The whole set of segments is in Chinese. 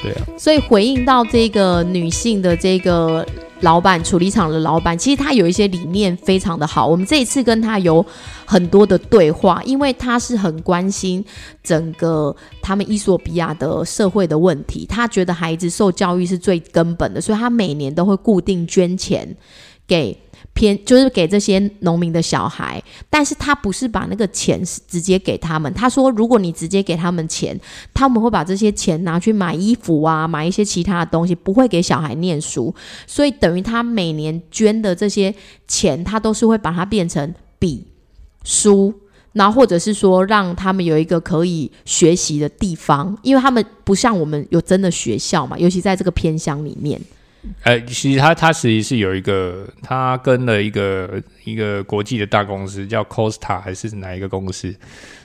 对啊，所以回应到这个女性的这个老板，处理厂的老板，其实他有一些理念非常的好。我们这一次跟他有很多的对话，因为他是很关心整个他们伊索比亚的社会的问题，他觉得孩子受教育是最根本的，所以他每年都会固定捐钱给。偏就是给这些农民的小孩，但是他不是把那个钱直接给他们。他说，如果你直接给他们钱，他们会把这些钱拿去买衣服啊，买一些其他的东西，不会给小孩念书。所以等于他每年捐的这些钱，他都是会把它变成笔、书，然后或者是说让他们有一个可以学习的地方，因为他们不像我们有真的学校嘛，尤其在这个偏乡里面。呃，其实他他实际是有一个，他跟了一个一个国际的大公司叫 Costa 还是哪一个公司？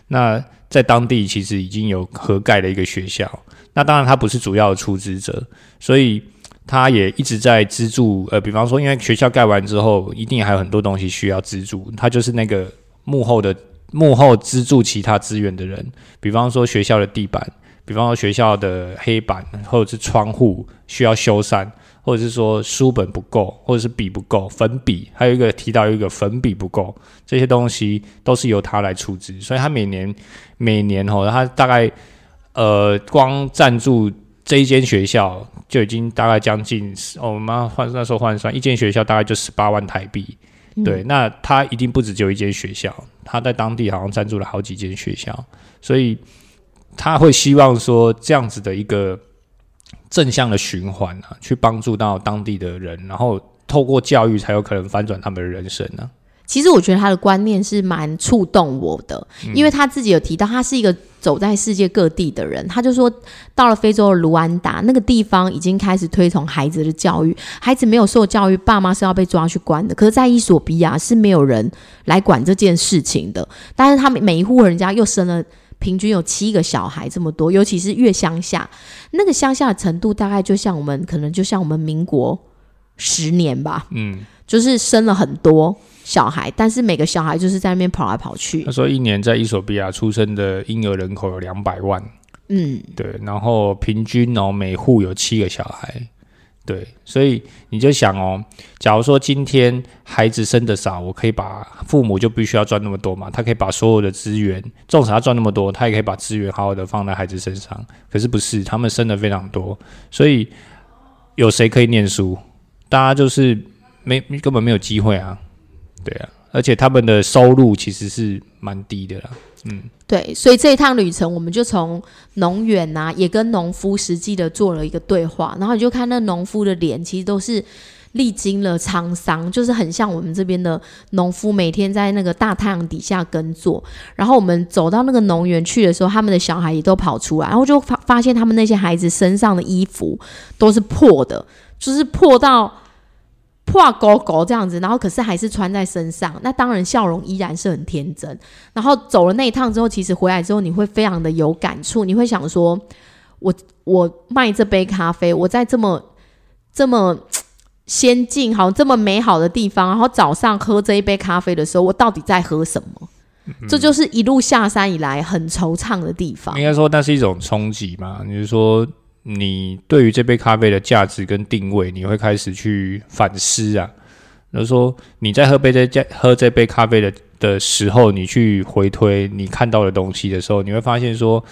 那在当地其实已经有合盖的一个学校。那当然他不是主要的出资者，所以他也一直在资助。呃，比方说，因为学校盖完之后，一定还有很多东西需要资助，他就是那个幕后的幕后资助其他资源的人。比方说学校的地板，比方说学校的黑板或者是窗户需要修缮。或者是说书本不够，或者是笔不够，粉笔还有一个提到一个粉笔不够，这些东西都是由他来出资，所以他每年每年哦，他大概呃光赞助这一间学校就已经大概将近哦，我们换那时候换算一间学校大概就十八万台币，对，那他一定不止只有一间学校，他在当地好像赞助了好几间学校，所以他会希望说这样子的一个。正向的循环啊，去帮助到当地的人，然后透过教育才有可能翻转他们的人生呢。其实我觉得他的观念是蛮触动我的，因为他自己有提到，他是一个走在世界各地的人。他就说，到了非洲的卢安达那个地方，已经开始推崇孩子的教育，孩子没有受教育，爸妈是要被抓去关的。可是，在伊索比亚是没有人来管这件事情的，但是他们每一户人家又生了。平均有七个小孩这么多，尤其是越乡下，那个乡下的程度大概就像我们，可能就像我们民国十年吧，嗯，就是生了很多小孩，但是每个小孩就是在那边跑来跑去。他说，一年在伊索比亚出生的婴儿人口有两百万，嗯，对，然后平均哦，每户有七个小孩。对，所以你就想哦，假如说今天孩子生的少，我可以把父母就必须要赚那么多嘛？他可以把所有的资源，纵使他赚那么多，他也可以把资源好好的放在孩子身上。可是不是，他们生的非常多，所以有谁可以念书？大家就是没根本没有机会啊，对啊，而且他们的收入其实是蛮低的啦。嗯，对，所以这一趟旅程，我们就从农园呐，也跟农夫实际的做了一个对话，然后你就看那农夫的脸，其实都是历经了沧桑，就是很像我们这边的农夫，每天在那个大太阳底下耕作。然后我们走到那个农园去的时候，他们的小孩也都跑出来，然后就发发现他们那些孩子身上的衣服都是破的，就是破到。破狗狗这样子，然后可是还是穿在身上，那当然笑容依然是很天真。然后走了那一趟之后，其实回来之后你会非常的有感触，你会想说：我我卖这杯咖啡，我在这么这么先进、好这么美好的地方，然后早上喝这一杯咖啡的时候，我到底在喝什么？这就是一路下山以来很惆怅的地方。应该说，那是一种冲击嘛？你是说？你对于这杯咖啡的价值跟定位，你会开始去反思啊。就是说，你在喝杯这喝这杯咖啡的的时候，你去回推你看到的东西的时候，你会发现说，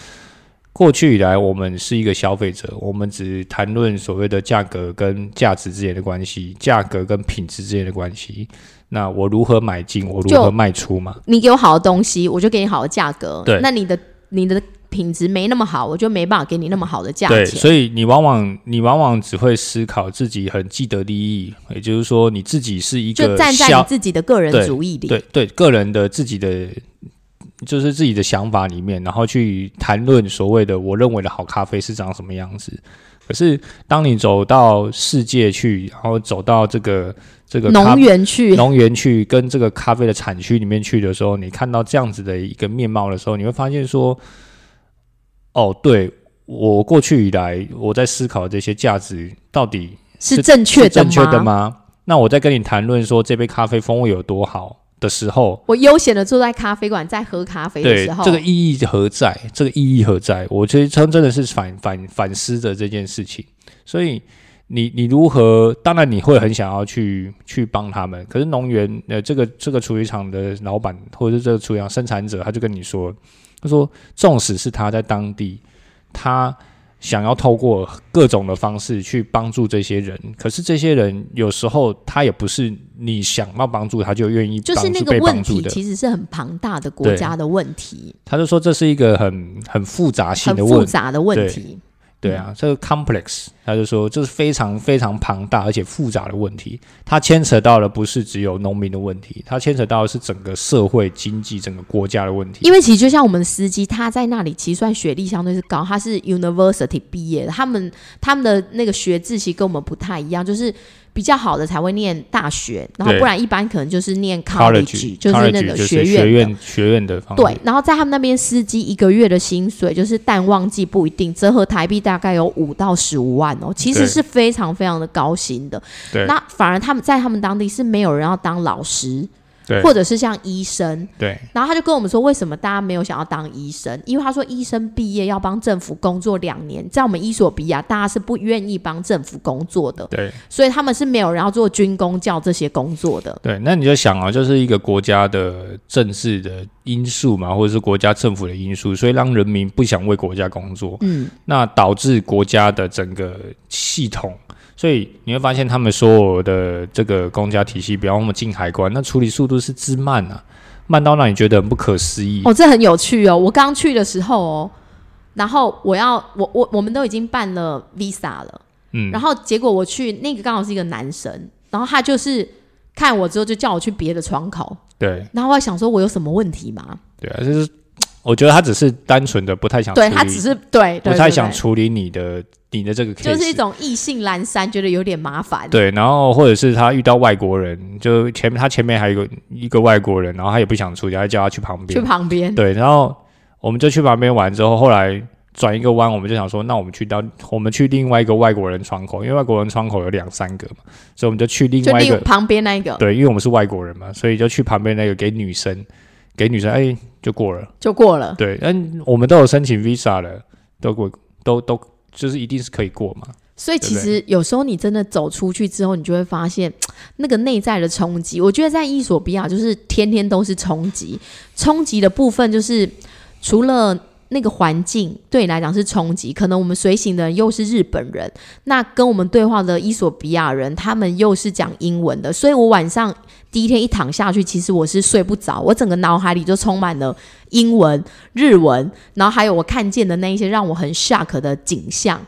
过去以来我们是一个消费者，我们只谈论所谓的价格跟价值之间的关系，价格跟品质之间的关系。那我如何买进，我如何卖出嘛？你给我好的东西，我就给你好的价格。对，那你的你的。品质没那么好，我就没办法给你那么好的价钱。对，所以你往往你往往只会思考自己很既得利益，也就是说你自己是一个就站在你自己的个人主义里，对对，个人的自己的就是自己的想法里面，然后去谈论所谓的我认为的好咖啡是长什么样子。可是当你走到世界去，然后走到这个这个农园去，农园去跟这个咖啡的产区里面去的时候，你看到这样子的一个面貌的时候，你会发现说。哦，对我过去以来，我在思考这些价值到底是正确的正确的吗？那我在跟你谈论说这杯咖啡风味有多好的时候，我悠闲的坐在咖啡馆在喝咖啡的对时候，这个意义何在？这个意义何在？我觉得他真的是反反反思着这件事情。所以你你如何？当然你会很想要去去帮他们，可是农园呃这个这个处理厂的老板或者是这个处理厂生产者，他就跟你说，他说纵使是他在当地，他。想要透过各种的方式去帮助这些人，可是这些人有时候他也不是你想要帮助他就愿意就是那个问题。其实是很庞大的国家的问题，他就说这是一个很很复杂性很的问复杂的问题。对啊，这个 complex，他就说这是非常非常庞大而且复杂的问题，它牵扯到的不是只有农民的问题，它牵扯到的是整个社会经济、整个国家的问题。因为其实就像我们的司机，他在那里其实算学历相对是高，他是 university 毕业的，他们他们的那个学制其实跟我们不太一样，就是比较好的才会念大学，然后不然一般可能就是念 college 就是那个学院的。学院学院的对，然后在他们那边司机一个月的薪水就是淡旺季不一定，折合台币大概有五到十五万哦，其实是非常非常的高薪的。对那反而他们在他们当地是没有人要当老师，对。或者是像医生，对。然后他就跟我们说，为什么大家没有想要当医生？因为他说医生毕业要帮政府工作两年，在我们伊索比亚，大家是不愿意帮政府工作的，对。所以他们是没有人要做军工教这些工作的。对，那你就想啊，就是一个国家的政治的因素嘛，或者是国家政府的因素，所以让人民不想为国家工作，嗯，那导致国家的整个系统，所以你会发现他们所有的这个公家体系，比方我们进海关，那处理速度是之慢啊，慢到让你觉得很不可思议。哦，这很有趣哦。我刚去的时候哦，然后我要我我我们都已经办了 visa 了，嗯，然后结果我去那个刚好是一个男生，然后他就是看我之后就叫我去别的窗口，对然后我还想说我有什么问题吗？对啊，就是我觉得他只是单纯的不太想对他只是对对不太想处理你的你的这个 case，就是一种意兴阑珊，觉得有点麻烦。对，然后或者是他遇到外国人，就前面他前面还有一个一个外国人，然后他也不想出家，他叫他去旁边。去，旁边，对，然后我们就去旁边玩之后，后来转一个弯，我们就想说，那我们去到我们去另外一个外国人窗口，因为外国人窗口有两三个嘛，所以我们就去另就外一个，旁边那一个。对，因为我们是外国人嘛，所以就去旁边那个给女生，给女生，哎，就过了，就过了。对，嗯我们都有申请 visa 了，都过，都都就是一定是可以过嘛，所以其实有时候你真的走出去之后，你就会发现 那个内在的冲击。我觉得在伊索比亚就是天天都是冲击，冲击的部分就是除了。那个环境对你来讲是冲击，可能我们随行的人又是日本人，那跟我们对话的伊索比亚人，他们又是讲英文的，所以我晚上第一天一躺下去，其实我是睡不着，我整个脑海里就充满了英文、日文，然后还有我看见的那一些让我很 shock 的景象，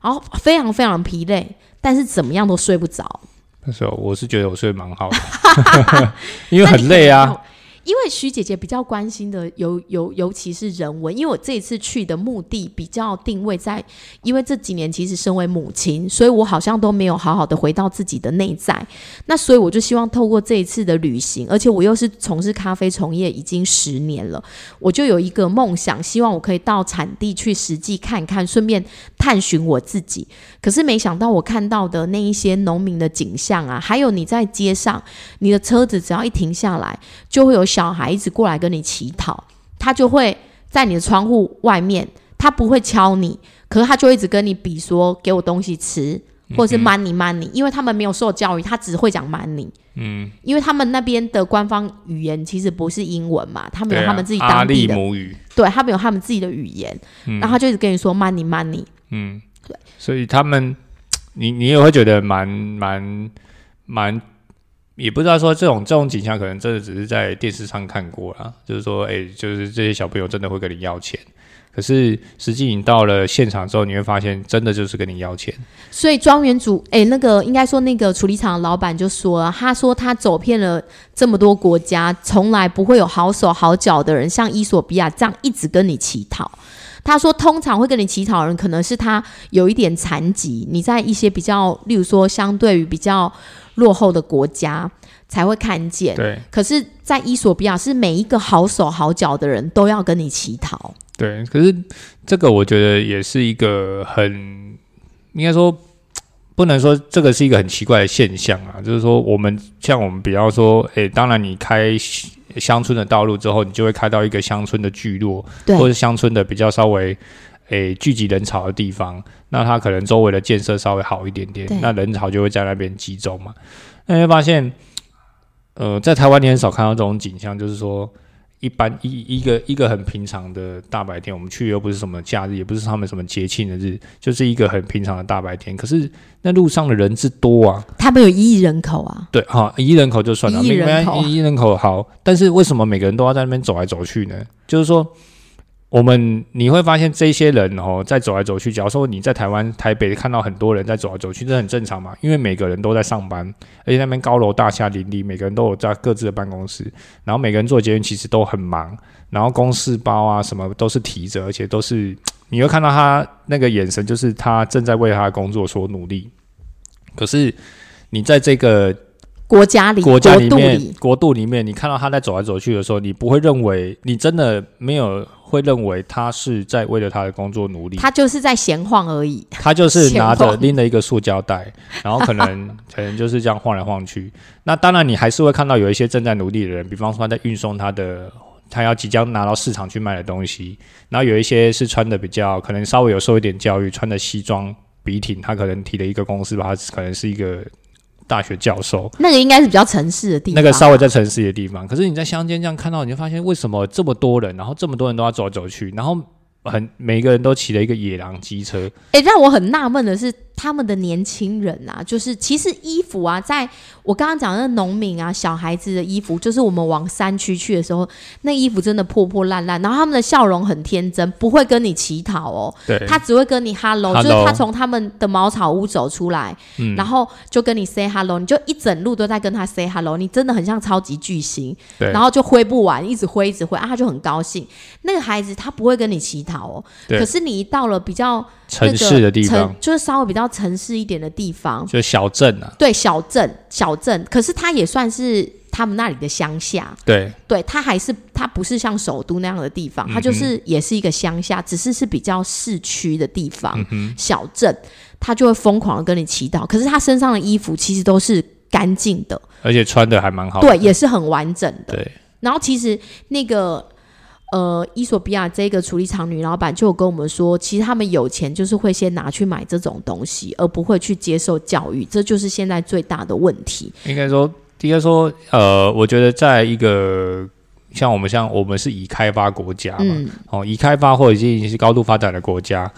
然后非常非常疲累，但是怎么样都睡不着。那时候我是觉得我睡得蛮好的，因为很累啊。因为徐姐姐比较关心的尤尤尤其是人文，因为我这一次去的目的比较定位在，因为这几年其实身为母亲，所以我好像都没有好好的回到自己的内在。那所以我就希望透过这一次的旅行，而且我又是从事咖啡从业已经十年了，我就有一个梦想，希望我可以到产地去实际看看，顺便探寻我自己。可是没想到我看到的那一些农民的景象啊，还有你在街上，你的车子只要一停下来，就会有小孩一直过来跟你乞讨，他就会在你的窗户外面，他不会敲你，可是他就一直跟你比说给我东西吃，或者是 money money，、因为他们没有受教育，他只会讲 money。嗯，因为他们那边的官方语言其实不是英文嘛，他们有他们自己当地的，母语，对他们有他们自己的语言，然后他就一直跟你说 money money，嗯，所以他们，你你也会觉得蛮蛮蛮，也不知道说这种这种景象，可能真的只是在电视上看过啦，就是说，哎、就是这些小朋友真的会跟你要钱，可是实际你到了现场之后，你会发现，真的就是跟你要钱。所以庄园主，哎、那个应该说那个处理厂的老板就说了，他说他走遍了这么多国家，从来不会有好手好脚的人像伊索比亚这样一直跟你乞讨。他说，通常会跟你乞讨的人，可能是他有一点残疾，你在一些比较，例如说相对于比较落后的国家才会看见。对可是，在伊索比亚，是每一个好手好脚的人都要跟你乞讨。对，可是这个我觉得也是一个很应该说不不能说这个是一个很奇怪的现象啊，就是说我们像我们比方说，诶，当然你开乡村的道路之后，你就会开到一个乡村的聚落，对或者乡村的比较稍微诶聚集人潮的地方，那它可能周围的建设稍微好一点点，那人潮就会在那边集中嘛。那你会发现，呃，在台湾你很少看到这种景象，就是说。一般一一个一个很平常的大白天，我们去又不是什么假日，也不是他们什么节庆的日，就是一个很平常的大白天。可是那路上的人是多啊，他们有一亿人口啊，对，哈，一亿人口就算了，一亿人口啊一亿人口好，但是为什么每个人都要在那边走来走去呢？就是说，我们你会发现这些人哦，在走来走去。假如说你在台湾台北看到很多人在走来走去，这很正常嘛，因为每个人都在上班，而且那边高楼大厦林立，每个人都有在各自的办公室，然后每个人做捷运其实都很忙，然后公事包啊什么都是提着，而且都是你会看到他那个眼神，就是他正在为他的工作所努力。可是你在这个国家里、国家里度面里，国度里面，你看到他在走来走去的时候，你不会认为你真的没有会认为他是在为了他的工作努力，他就是在闲晃而已。他就是拿着 拎了一个塑胶袋，然后可能可能就是这样晃来晃去。那当然，你还是会看到有一些正在努力的人，比方说他在运送他的。他要即将拿到市场去卖的东西，然后有一些是穿的比较可能稍微有受一点教育，穿的西装笔挺，他可能提了一个公司吧，他可能是一个大学教授，那个应该是比较城市的地方，那个稍微在城市的地方，可是你在乡间这样看到，你就发现为什么这么多人，然后这么多人都要走来走去，然后很每一个人都骑了一个野狼机车，哎、让我很纳闷的是，他们的年轻人啊，就是其实衣服啊，在我刚刚讲的那农民啊、小孩子的衣服，就是我们往山区去的时候，那衣服真的破破烂烂，然后他们的笑容很天真，不会跟你乞讨哦，对，他只会跟你 hello，, Hello 就是他从他们的茅草屋走出来，嗯。然后就跟你 say hello，你就一整路都在跟他 say hello，你真的很像超级巨星，对，然后就挥不完，一直挥一直挥啊，他就很高兴。那个孩子他不会跟你乞讨哦，对。可是你一到了比较城市的地方。就是稍微比较城市一点的地方，就小镇啊，对小镇小镇，可是它也算是他们那里的乡下，对，对，它还是它不是像首都那样的地方，它就是也是一个乡下，只是是比较市区的地方，小镇，他就会疯狂的跟你祈祷，可是他身上的衣服其实都是干净的，而且穿的还蛮好的，对，也是很完整的。对，然后其实那个呃，伊索比亚这个处理厂女老板就有跟我们说，其实他们有钱就是会先拿去买这种东西，而不会去接受教育，这就是现在最大的问题。应该说，应该说，呃，我觉得在一个像我们像我们是已开发国家嘛，嗯，哦，已开发或者已经是高度发展的国家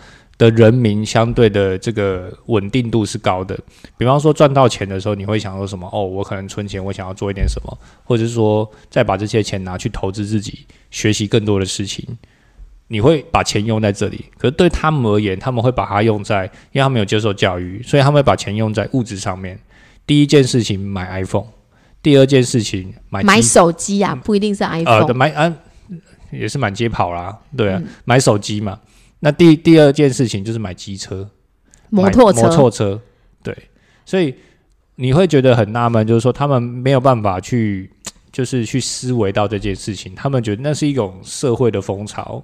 的人民，相对的这个稳定度是高的。比方说赚到钱的时候，你会想说什么？哦，我可能存钱，我想要做一点什么，或者是说再把这些钱拿去投资自己，学习更多的事情。你会把钱用在这里，可是对他们而言，他们会把它用在，因为他们有接受教育，所以他们会把钱用在物质上面。第一件事情买 iPhone，第二件事情买买手机啊，不一定是呃，iPhone，、对买啊，也是满街跑啦，对啊，嗯买手机嘛。那第第二件事情就是买机车，摩托车，摩托车，对，所以你会觉得很纳闷，就是说他们没有办法去，就是去思维到这件事情，他们觉得那是一种社会的风潮，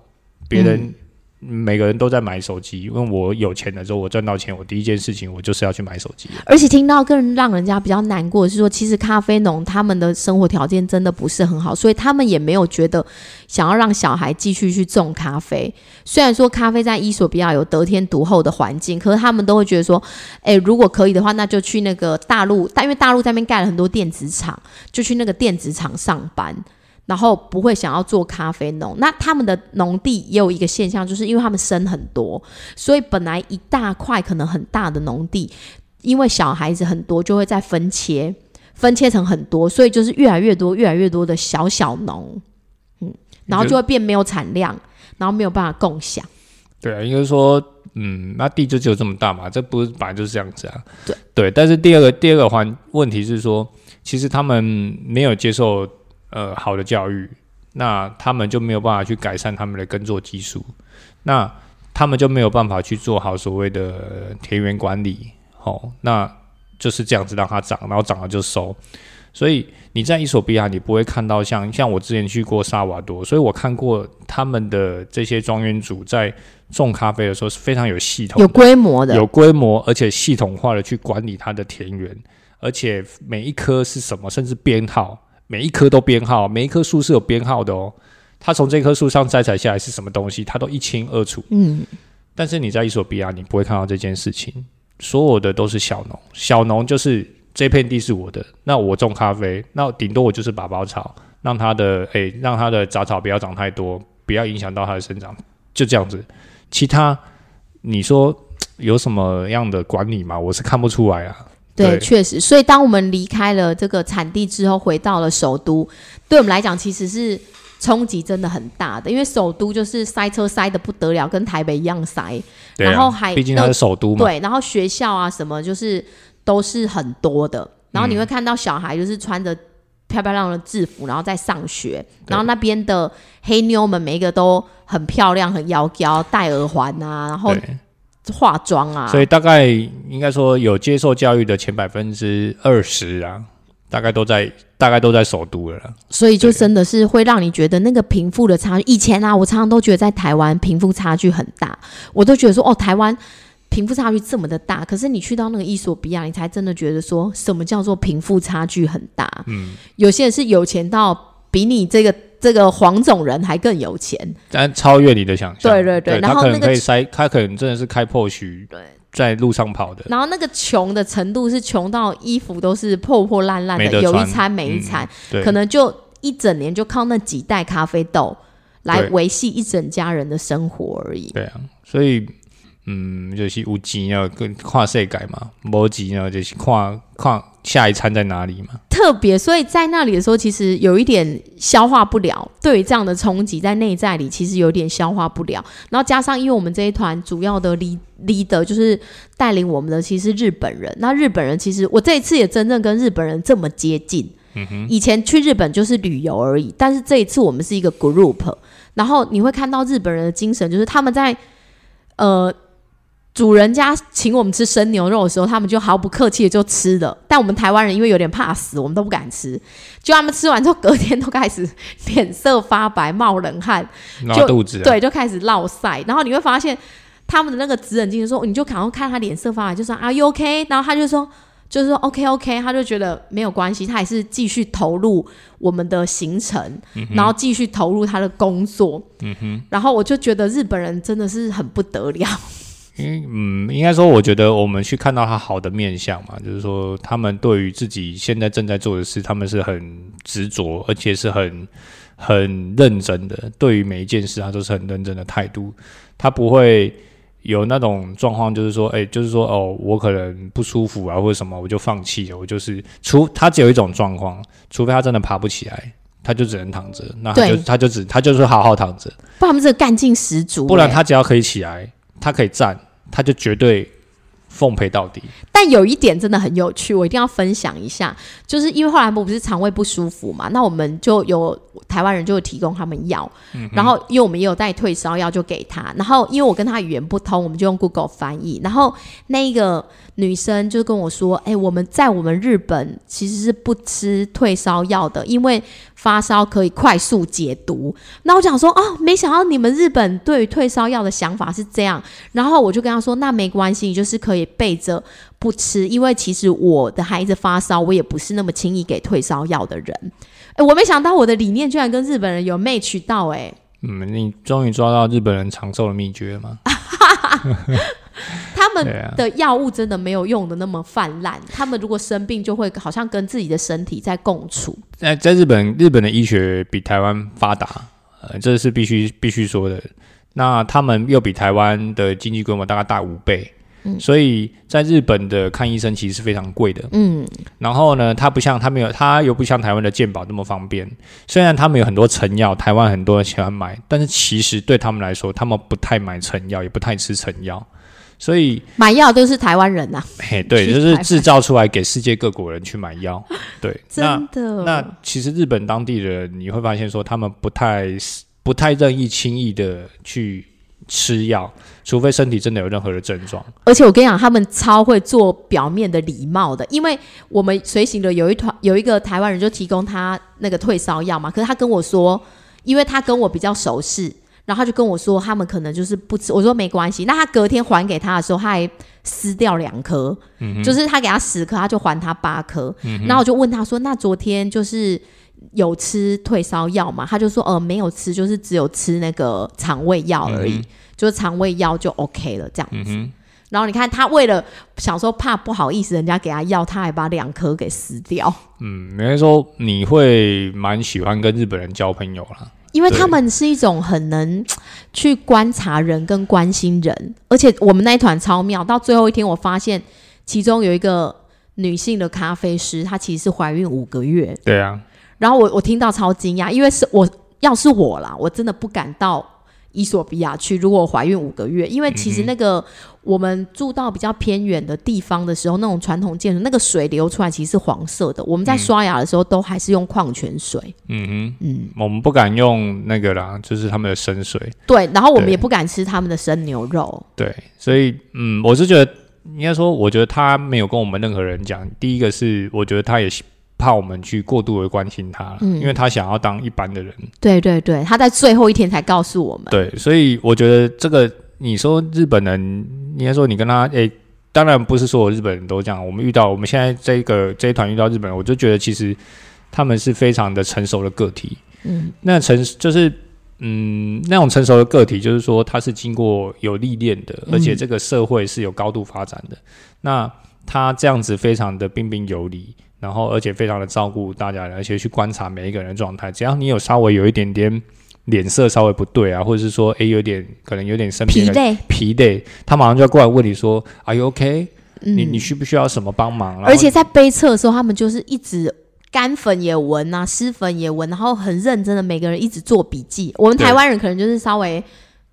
别人。每个人都在买手机，因为我有钱的时候，我赚到钱，我第一件事情我就是要去买手机。而且听到更让人家比较难过的是说，其实咖啡农他们的生活条件真的不是很好，所以他们也没有觉得想要让小孩继续去种咖啡。虽然说咖啡在伊索比亚有得天独厚的环境，可是他们都会觉得说，诶，如果可以的话，那就去那个大陆，但因为大陆在那边盖了很多电子厂，就去那个电子厂上班。然后不会想要做咖啡农，那他们的农地也有一个现象，就是因为他们生很多，所以本来一大块可能很大的农地，因为小孩子很多，就会再分切，分切成很多，所以就是越来越多、越来越多的小小农，嗯，然后就会变没有产量，然后没有办法共享。对啊，应该说，嗯，那地就只有这么大嘛，这不是本来就是这样子啊。对对，但是第二个第二个环问题是说，其实他们没有接受呃好的教育，那他们就没有办法去改善他们的耕作技术，那他们就没有办法去做好所谓的田园管理，哦，那就是这样子让它长，然后长了就收。所以你在伊索比亚，你不会看到像像我之前去过萨瓦多，所以我看过他们的这些庄园主在种咖啡的时候是非常有系统、有规模的，有规模，而且系统化的去管理它的田园，而且每一颗是什么，甚至编号，每一棵都编号，每一棵树是有编号的哦。它从这棵树上摘采下来是什么东西，它都一清二楚。嗯，但是你在伊索比亚，你不会看到这件事情，所有的都是小农，小农就是这片地是我的，那我种咖啡，那顶多我就是拔拔草，让它的诶、让它的杂草不要长太多，不要影响到它的生长，就这样子。其他你说有什么样的管理吗？我是看不出来啊。对，对。确实。所以当我们离开了这个产地之后，回到了首都，对我们来讲其实是冲击真的很大的，因为首都就是塞车塞的不得了，跟台北一样塞。对啊然后还毕竟它是首都嘛，对，然后学校啊什么就是都是很多的，然后你会看到小孩就是穿着漂漂亮亮的制服，然后在上学，然后那边的黑妞们每一个都很漂亮、很妖娇，戴耳环啊，然后对，化妆啊，所以大概应该说有接受教育的前百分之二十啊，大概都在大概都在首都了啦。所以就真的是会让你觉得那个贫富的差距。以前啊，我常常都觉得在台湾贫富差距很大，我都觉得说哦，台湾贫富差距这么的大。可是你去到那个伊索比亚，你才真的觉得说什么叫做贫富差距很大。嗯，有些人是有钱到比你这个这个黄种人还更有钱。但超越你的想象。对对对然后那个能可以塞，他可能真的是开破许，对，在路上跑的，然后那个穷的程度是穷到衣服都是破破烂烂的，有一餐没一嗯餐，对，可能就一整年就靠那几袋咖啡豆来维系一整家人的生活而已。对啊，所以嗯，就是有钱要跟跨世界嘛，无钱呢就是看看下一餐在哪里嘛。特别，所以在那里的时候，其实有一点消化不了。对于这样的冲击，在内在里其实有点消化不了。然后加上，因为我们这一团主要的 lead leader 就是带领我们的，其实是日本人。那日本人其实我这一次也真正跟日本人这么接近。以前去日本就是旅游而已，但是这一次我们是一个 group，然后你会看到日本人的精神，就是他们在呃主人家请我们吃生牛肉的时候，他们就毫不客气的就吃了。但我们台湾人因为有点怕死，我们都不敢吃。就他们吃完之后，隔天都开始脸色发白、冒冷汗，拉就肚子、啊，对，就开始落晒。然后你会发现他们的那个直人精神说，你就赶快看他脸色发白，就说啊，you OK？然后他就说。就是说 OK OK，他就觉得没有关系，他还是继续投入我们的行程，然后继续投入他的工作。嗯哼，然后我就觉得日本人真的是很不得了。嗯，应该说，我觉得我们去看到他好的面相嘛，就是说，他们对于自己现在正在做的事，他们是很执着，而且是很很认真的。对于每一件事，他都是很认真的态度，他不会有那种状况，就是说，哎、就是说，哦，我可能不舒服啊，或者什么，我就放弃了。我就是除他只有一种状况，除非他真的爬不起来，他就只能躺着，那他就他就只他就是好好躺着。不然他们这个干劲十足、不然欸他只要可以起来，他可以站，他就绝对奉陪到底。但有一点真的很有趣，我一定要分享一下，就是因为后来我不是肠胃不舒服嘛，那我们就有台湾人就会提供他们药，然后因为我们也有带退烧药就给他，然后因为我跟他语言不通，我们就用 Google 翻译，然后那个女生就跟我说，哎、我们在我们日本其实是不吃退烧药的，因为发烧可以快速解毒。那我想说，哦，没想到你们日本对于退烧药的想法是这样。然后我就跟他说，那没关系，你就是可以备着不吃，因为其实我的孩子发烧，我也不是那么轻易给退烧药的人。哎，我没想到我的理念居然跟日本人有 match 到、哎，嗯，你终于抓到日本人长寿的秘诀了吗？的药物真的没有用的那么泛滥，他们如果生病就会好像跟自己的身体在共处。在在日本，日本的医学比台湾发达，呃，这是必须必须说的。那他们又比台湾的经济规模大概大五倍，所以在日本的看医生其实是非常贵的。嗯，然后呢，它不像它没有，它又不像台湾的健保那么方便。虽然他们有很多成药，台湾很多人喜欢买，但是其实对他们来说，他们不太买成药，也不太吃成药。所以，买药都是台湾人呐、嘿，对，就是台制造出来给世界各国人去买药。对，真的。那其实日本当地人，你会发现说，他们不太不太任意轻易的去吃药，除非身体真的有任何的症状。而且我跟你讲，他们超会做表面的礼貌的，因为我们随行的有一团有一个台湾人就提供他那个退烧药嘛，可是他跟我说，因为他跟我比较熟识，然后他就跟我说他们可能就是不吃，我说没关系。那他隔天还给他的时候，他还撕掉两颗，就是他给他十颗，他就还他八颗。然后我就问他说，那昨天就是。有吃退烧药嘛？他就说，呃，没有吃，就是只有吃那个肠胃药而已，就是肠胃药就 OK 了这样子。然后你看他为了想说怕不好意思人家给他药，他还把两颗给撕掉。嗯，人家说你会蛮喜欢跟日本人交朋友啦，因为他们是一种很能 去观察人跟关心人，而且我们那一团超妙，到最后一天我发现其中有一个女性的咖啡师，她其实是怀孕五个月。对啊。然后我我听到超惊讶，因为是我要是我啦，我真的不敢到伊索比亚去。如果怀孕五个月，因为其实那个我们住到比较偏远的地方的时候，那种传统建筑，那个水流出来其实是黄色的。我们在刷牙的时候都还是用矿泉水。嗯哼，嗯，我们不敢用那个啦，就是他们的生水。对，然后我们也不敢吃他们的生牛肉。对，所以嗯，我是觉得应该说，我觉得他没有跟我们任何人讲。第一个是，我觉得他也。怕我们去过度的关心他，因为他想要当一般的人。对对对，他在最后一天才告诉我们。对，所以我觉得这个，你说日本人，应该说你跟他，诶，当然不是所有日本人都这样。我们遇到，我们现在这个这一团遇到日本人，我就觉得其实他们是非常的成熟的个体。嗯，那成就是嗯那种成熟的个体，就是说他是经过有历练的，而且这个社会是有高度发展的。那他这样子非常的彬彬有礼。然后，而且非常的照顾大家，而且去观察每一个人的状态。只要你有稍微有一点点脸色稍微不对啊，或者是说，诶，有点可能有点生疲累，疲累，他马上就要过来问你说：“Are you OK？你你需不需要什么帮忙？”而且在杯测的时候，他们就是一直干粉也闻啊，湿粉也闻，然后很认真的每个人一直做笔记。我们台湾人可能就是稍微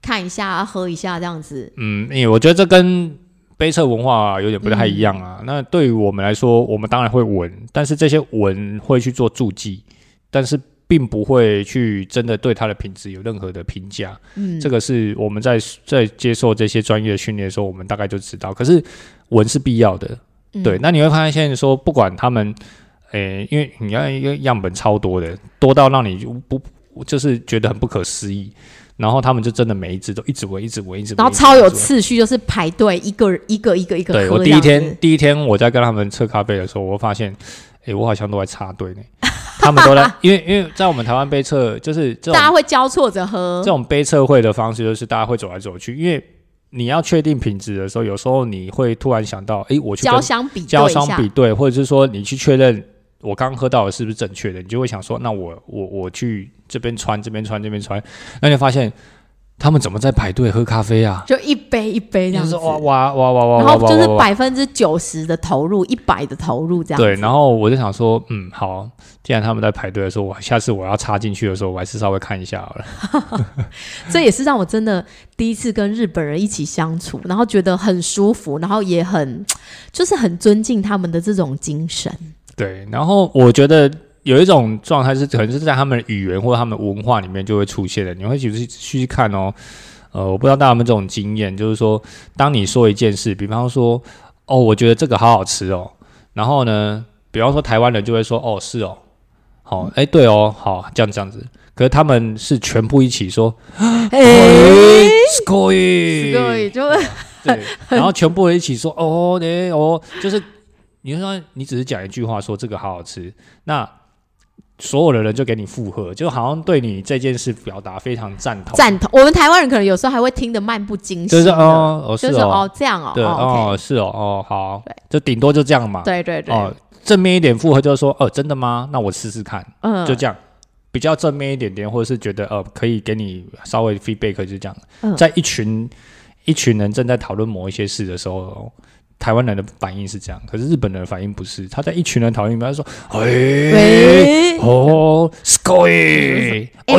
看一下、喝一下这样子。嗯，因为我觉得这跟。杯测文化有点不太一样啊。那对于我们来说，我们当然会闻，但是这些闻会去做注记，但是并不会去真的对它的品质有任何的评价。嗯，这个是我们在在接受这些专业训练的时候，我们大概就知道。可是闻是必要的，对。那你会发现，现在说不管他们，诶，因为你要一个样本超多的，多到让你不就是觉得很不可思议。然后他们就真的每一只都一直闻，一直闻，一直闻。然后超有次序，就是排队一个一个一个一个。对我第一天第一天我在跟他们测咖啡的时候，我发现，哎，我好像都在插队呢。他们都在，因为因为在我们台湾杯测，就是大家会交错着喝。这种杯测会的方式就是大家会走来走去，因为你要确定品质的时候，有时候你会突然想到，哎，我去交相比交相比对，或者是说你去确认。我刚喝到的是不是正确的？你就会想说，那我我我去这边穿，这边穿，这边穿，那就发现他们怎么在排队喝咖啡啊？就一杯一杯这样子，哇哇哇哇哇，然后就是百分之九十的投入，一百的投入这样。对，然后我就想说，嗯，好，既然他们在排队的时候，我下次我要插进去的时候，我还是稍微看一下好了。这也是让我真的第一次跟日本人一起相处，然后觉得很舒服，然后也很就是很尊敬他们的这种精神。对，然后我觉得有一种状态是，可能是在他们语言或者他们文化里面就会出现的。你会去去去看哦，呃，我不知道大家有没有这种经验，就是说，当你说一件事，比方说，哦，我觉得这个好好吃哦，然后呢，比方说台湾人就会说，哦，是哦，好，哎，对哦，好，这样这样子。可是他们是全部一起说，哎 s c o y s c o y 就对，然后全部一起说，哦，哎，哦，就是。你说你只是讲一句话，说这个好好吃，那所有的人就给你附和，就好像对你这件事表达非常赞同。赞同。我们台湾人可能有时候还会听得漫不经心，就是哦，就是哦这样哦，对哦，是哦，哦好，就顶多就这样嘛。对对对。哦，正面一点附和就是说，哦，真的吗？那我试试看。嗯，就这样，比较正面一点点，或者是觉得呃可以给你稍微 feedback，就这样。在一群一群人正在讨论某一些事的时候。台湾人的反应是这样，可是日本人的反应不是。他在一群人讨论里面说：“哎，哦，sky，哎，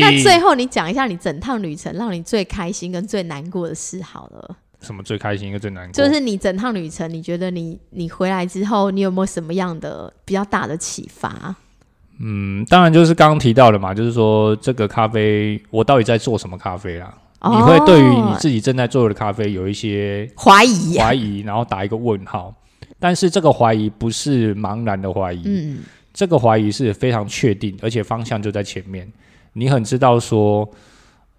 那最后你讲一下你整趟旅程让你最开心跟最难过的事好了。什么最开心跟最难过？就是你整趟旅程，你觉得你你回来之后，你有没有什么样的比较大的启发？嗯，当然就是刚刚提到的嘛，就是说这个咖啡我到底在做什么咖啡啊？哦你会对于你自己正在做的咖啡有一些怀疑、怀疑，然后打一个问号。但是这个怀疑不是茫然的怀疑，嗯，这个怀疑是非常确定，而且方向就在前面。你很知道说，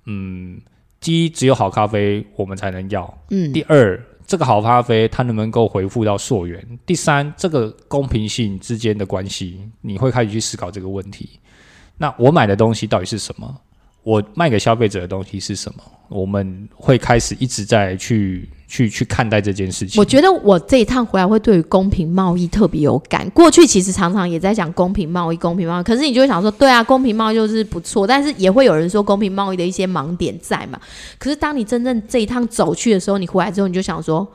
嗯，第一，只有好咖啡我们才能要；嗯第二，这个好咖啡它能不能够回复到溯源；第三，这个公平性之间的关系，你会开始去思考这个问题。那我买的东西到底是什么？我卖给消费者的东西是什么？我们会开始一直在去去去看待这件事情。我觉得我这一趟回来会对于公平贸易特别有感。过去其实常常也在讲公平贸易，公平贸易，可是你就会想说，对啊，公平贸易就是不错，但是也会有人说公平贸易的一些盲点在嘛。可是当你真正这一趟走去的时候，你回来之后，你就想说，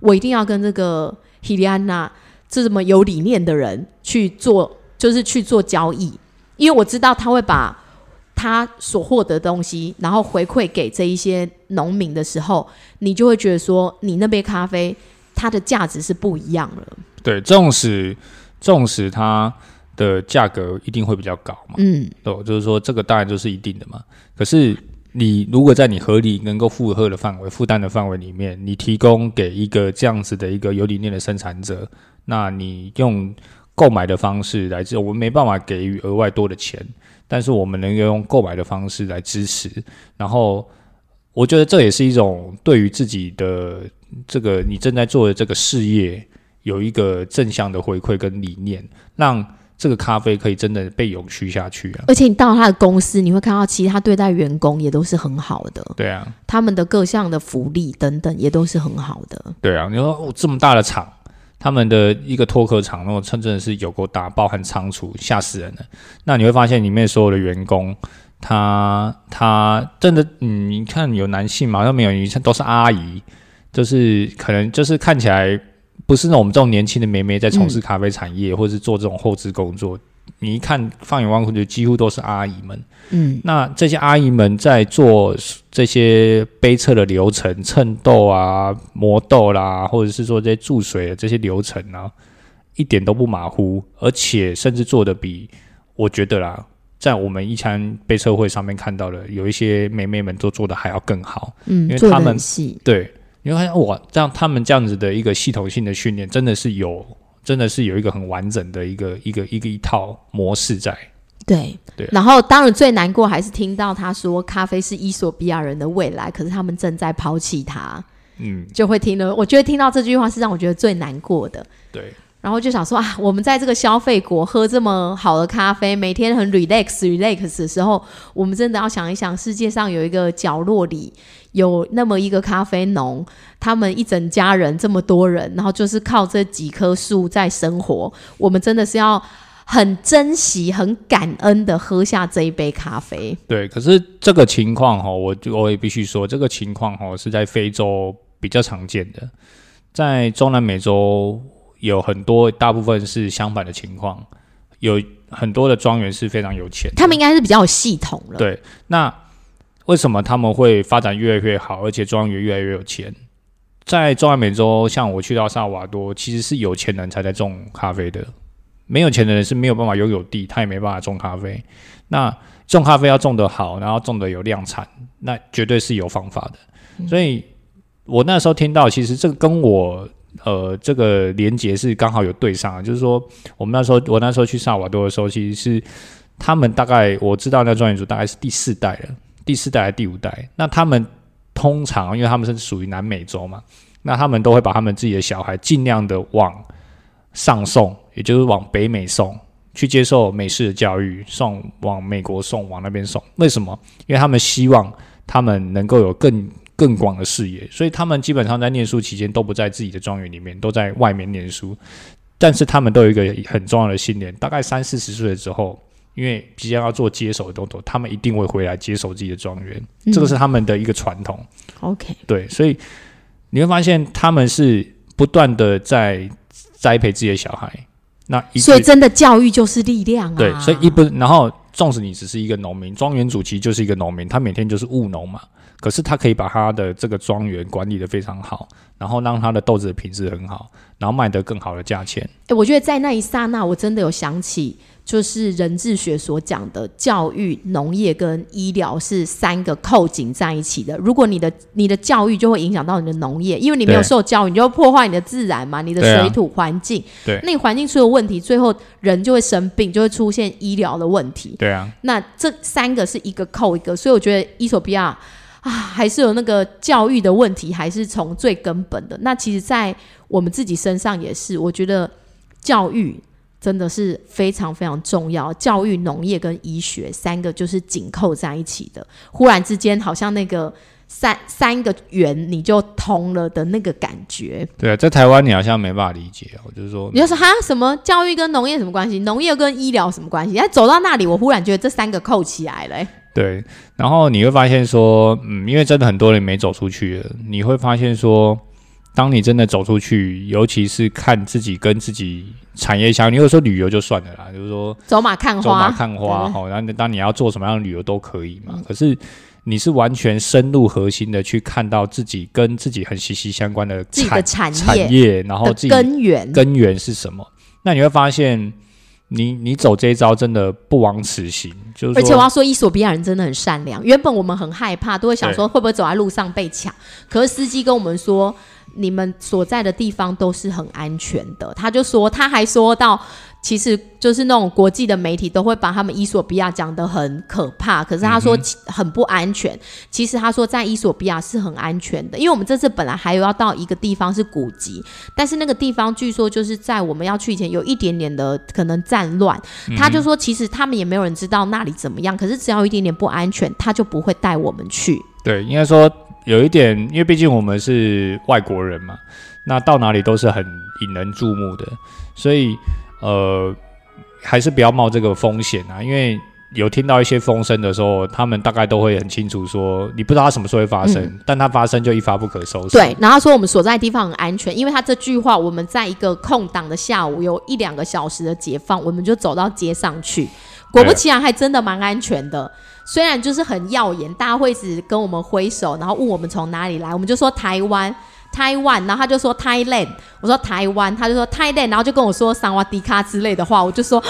我一定要跟这个希利安娜这么有理念的人去做，就是去做交易，因为我知道他会把。他所获得的东西，然后回馈给这一些农民的时候，你就会觉得说，你那杯咖啡它的价值是不一样了。对，纵使纵使它的价格一定会比较高嘛，嗯，对，就是说这个当然就是一定的嘛。可是你如果在你合理能够负荷的范围、负担的范围里面，你提供给一个这样子的一个有理念的生产者，那你用购买的方式来自，我们没办法给予额外多的钱，但是我们能够用购买的方式来支持，然后我觉得这也是一种对于自己的这个你正在做的这个事业有一个正向的回馈跟理念，让这个咖啡可以真的被永续下去啊。而且你到他的公司，你会看到其实他对待员工也都是很好的，对啊，他们的各项的福利等等也都是很好的。对啊，你说、哦、这么大的厂，他们的一个脱壳厂，那种真的是有够大，包含仓储，吓死人了。那你会发现里面所有的员工，他他真的，嗯，你看有男性嘛，都没有你看，都是阿姨，就是可能就是看起来不是那种我们这种年轻的妹妹在从事咖啡产业，或者是做这种后置工作。你一看放眼望过去，几乎都是阿姨们。嗯，那这些阿姨们在做这些杯测的流程，称豆啊、磨豆啦，或者是说这些注水的这些流程啊，一点都不马虎，而且甚至做的比我觉得啦，在我们一餐杯测会上面看到的，有一些妹妹们都做的还要更好。嗯，因为他们细，对，你会发现哇，这样他们这样子的一个系统性的训练，真的是有，真的是有一个很完整的一个一个一个一套模式在。对对啊然后当然最难过还是听到他说咖啡是伊索比亚人的未来，可是他们正在抛弃他，嗯，就会听了。我觉得听到这句话是让我觉得最难过的。对，然后就想说啊，我们在这个消费国喝这么好的咖啡，每天很 relax relax 的时候，我们真的要想一想，世界上有一个角落里有那么一个咖啡农，他们一整家人这么多人，然后就是靠这几棵树在生活，我们真的是要很珍惜、很感恩的喝下这一杯咖啡。对，可是这个情况哈，我就我也必须说，这个情况哈是在非洲比较常见的，在中南美洲有很多大部分是相反的情况，有很多的庄园是非常有钱，他们应该是比较有系统了。对，那为什么他们会发展越来越好，而且庄园越来越有钱？在中南美洲，像我去到萨瓦多，其实是有钱人才在种咖啡的，没有钱的人是没有办法拥有地，他也没办法种咖啡。那种咖啡要种得好，然后种的有量产，那绝对是有方法的。所以我那时候听到，其实这个跟我呃这个连结是刚好有对上的，就是说我们那时候我那时候去萨瓦多的时候，其实是他们大概我知道那庄园主大概是第四代了，第四代还是第五代？那他们通常因为他们是属于南美洲嘛，那他们都会把他们自己的小孩尽量的往上送，也就是往北美送，去接受美式的教育，送往美国送，往那边送。为什么？因为他们希望他们能够有更更广的视野，所以他们基本上在念书期间都不在自己的庄园里面，都在外面念书。但是他们都有一个很重要的信念，大概三四十岁之后，因为即将要做接手的动作，他们一定会回来接手自己的庄园，这个是他们的一个传统。OK，对，所以你会发现他们是不断的在栽培自己的小孩。那一所以真的教育就是力量啊。对，所以一不，然后纵使你只是一个农民，庄园主其实就是一个农民，他每天就是务农嘛。可是他可以把他的这个庄园管理的非常好，然后让他的豆子的品质很好，然后卖得更好的价钱。诶我觉得在那一刹那，我真的有想起就是人智学所讲的教育、农业跟医疗是三个扣紧在一起的。如果你的你的教育就会影响到你的农业，因为你没有受教育，你就会破坏你的自然嘛，你的水土环境。对那你环境出了问题，最后人就会生病，就会出现医疗的问题。对啊，那这三个是一个扣一个，所以我觉得伊索比亚啊，还是有那个教育的问题，还是从最根本的。那其实，在我们自己身上也是，我觉得教育真的是非常非常重要。教育、农业跟医学三个就是紧扣在一起的。忽然之间，好像那个三三个圆你就通了的那个感觉。对啊，在台湾你好像没办法理解我，就是说你就说哈，什么教育跟农业什么关系？农业跟医疗什么关系？哎，走到那里，我忽然觉得这三个扣起来了、欸对，然后你会发现说，嗯，因为真的很多人没走出去了，你会发现说，当你真的走出去，尤其是看自己跟自己产业相，你有时候旅游就算了啦，就是说走马看花，走马看花对哈，然后当你要做什么样的旅游都可以嘛，可是。你是完全深入核心的去看到自己跟自己很息息相关的自己的产产业业，然后自己根源。根源是什么？那你会发现你，你走这一招真的不枉此行。就是，而且我要说，伊索比亚人真的很善良。原本我们很害怕，都会想说会不会走在路上被抢。可是司机跟我们说，你们所在的地方都是很安全的。他就说，他还说到，其实就是那种国际的媒体都会把他们伊索比亚讲得很可怕，可是他说很不安全。其实他说在伊索比亚是很安全的，因为我们这次本来还有要到一个地方是古籍，但是那个地方据说就是在我们要去以前有一点点的可能战乱。他就说，其实他们也没有人知道那里怎么样，可是只要有一点点不安全，他就不会带我们去。对，应该说有一点，因为毕竟我们是外国人嘛，那到哪里都是很引人注目的，所以呃，还是不要冒这个风险啊，因为。有听到一些风声的时候，他们大概都会很清楚说，你不知道它什么时候会发生，但它发生就一发不可收拾。对，然后说我们所在的地方很安全，因为他这句话，我们在一个空档的下午有一两个小时的解放，我们就走到街上去，果不其然，还真的蛮安全的。虽然就是很耀眼，大家会一直跟我们挥手，然后问我们从哪里来，我们就说台湾。台湾，然后他就说 Thailand，我说台湾，他就说 Thailand，然后就跟我说桑瓦迪卡之类的话，我就说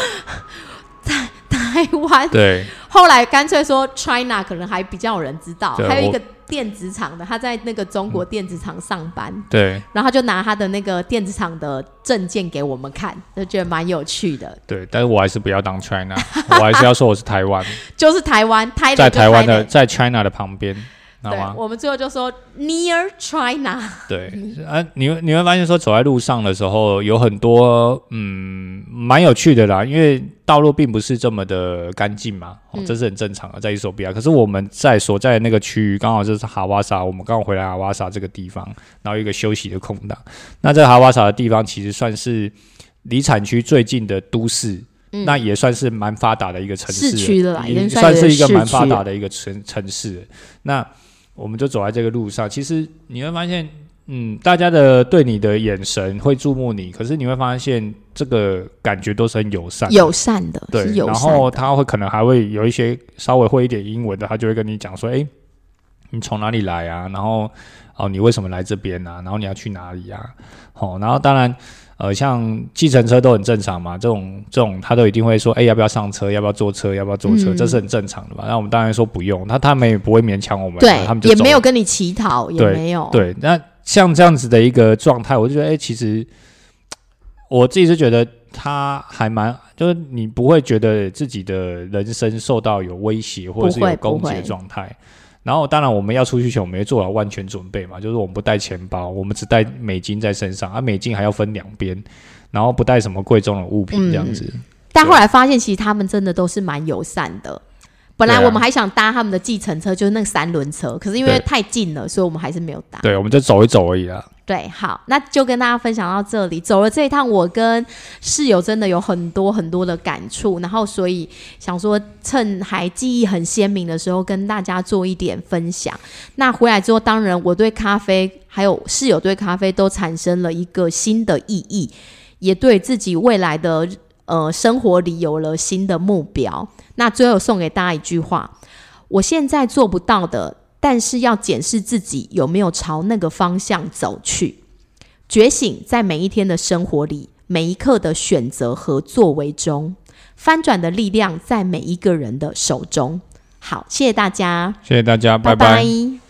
台台湾，对。后来干脆说 China 可能还比较有人知道，还有一个电子厂的，他在那个中国电子厂上班，对。然后他就拿他的那个电子厂的证件给我们看，就觉得蛮有趣的。对，但是我还是不要当 China，我还是要说我是台湾，就是台湾，台在台湾的，在 China 的旁边，好对，？我们最后就说 near China，对啊，你会你会发现说走在路上的时候，有很多嗯蛮有趣的啦，因为道路并不是这么的干净嘛，这是很正常的，在伊索比亚。可是我们在所在的那个区域，刚好就是哈瓦萨，我们刚好回来哈瓦萨这个地方，然后一个休息的空档。那在哈瓦萨的地方其实算是离产区最近的都市。嗯那也算是蛮发达的一个城市了，市区了啦已已经经算是一个蛮发达的一个城城市。那我们就走在这个路上，其实你会发现，嗯，大家的对你的眼神会注目你，可是你会发现这个感觉都是很友善的，友善的，对然。后他会可能还会有一些稍微会一点英文的，他就会跟你讲说，诶，你从哪里来啊？然后哦，你为什么来这边啊？然后你要去哪里啊？好、然后当然。呃，像计程车都很正常嘛，这种这种他都一定会说，哎、要不要上车？要不要坐车？要不要坐车？嗯这是很正常的嘛。那我们当然说不用，那他们也不会勉强我们，对他们，就也没有跟你乞讨，也没有。对，那像这样子的一个状态，我就觉得，哎、其实我自己是觉得他还蛮，就是你不会觉得自己的人生受到有威胁或者是有攻击的不会状态。然后，当然我们要出去前，我们也做好万全准备嘛，就是我们不带钱包，我们只带美金在身上，啊，美金还要分两边，然后不带什么贵重的物品这样子。但后来发现，其实他们真的都是蛮友善的。本来我们还想搭他们的计程车，就是那个三轮车，可是因为太近了，所以我们还是没有搭。对，我们就走一走而已啦。对，好，那就跟大家分享到这里。走了这一趟，我跟室友真的有很多很多的感触，然后所以想说，趁还记忆很鲜明的时候，跟大家做一点分享。那回来之后，当然我对咖啡，还有室友对咖啡都产生了一个新的意义，也对自己未来的呃生活里有了新的目标。那最后送给大家一句话：我现在做不到的。但是要检视自己有没有朝那个方向走去。觉醒在每一天的生活里，每一刻的选择和作为中，翻转的力量在每一个人的手中。好，谢谢大家，谢谢大家，拜拜.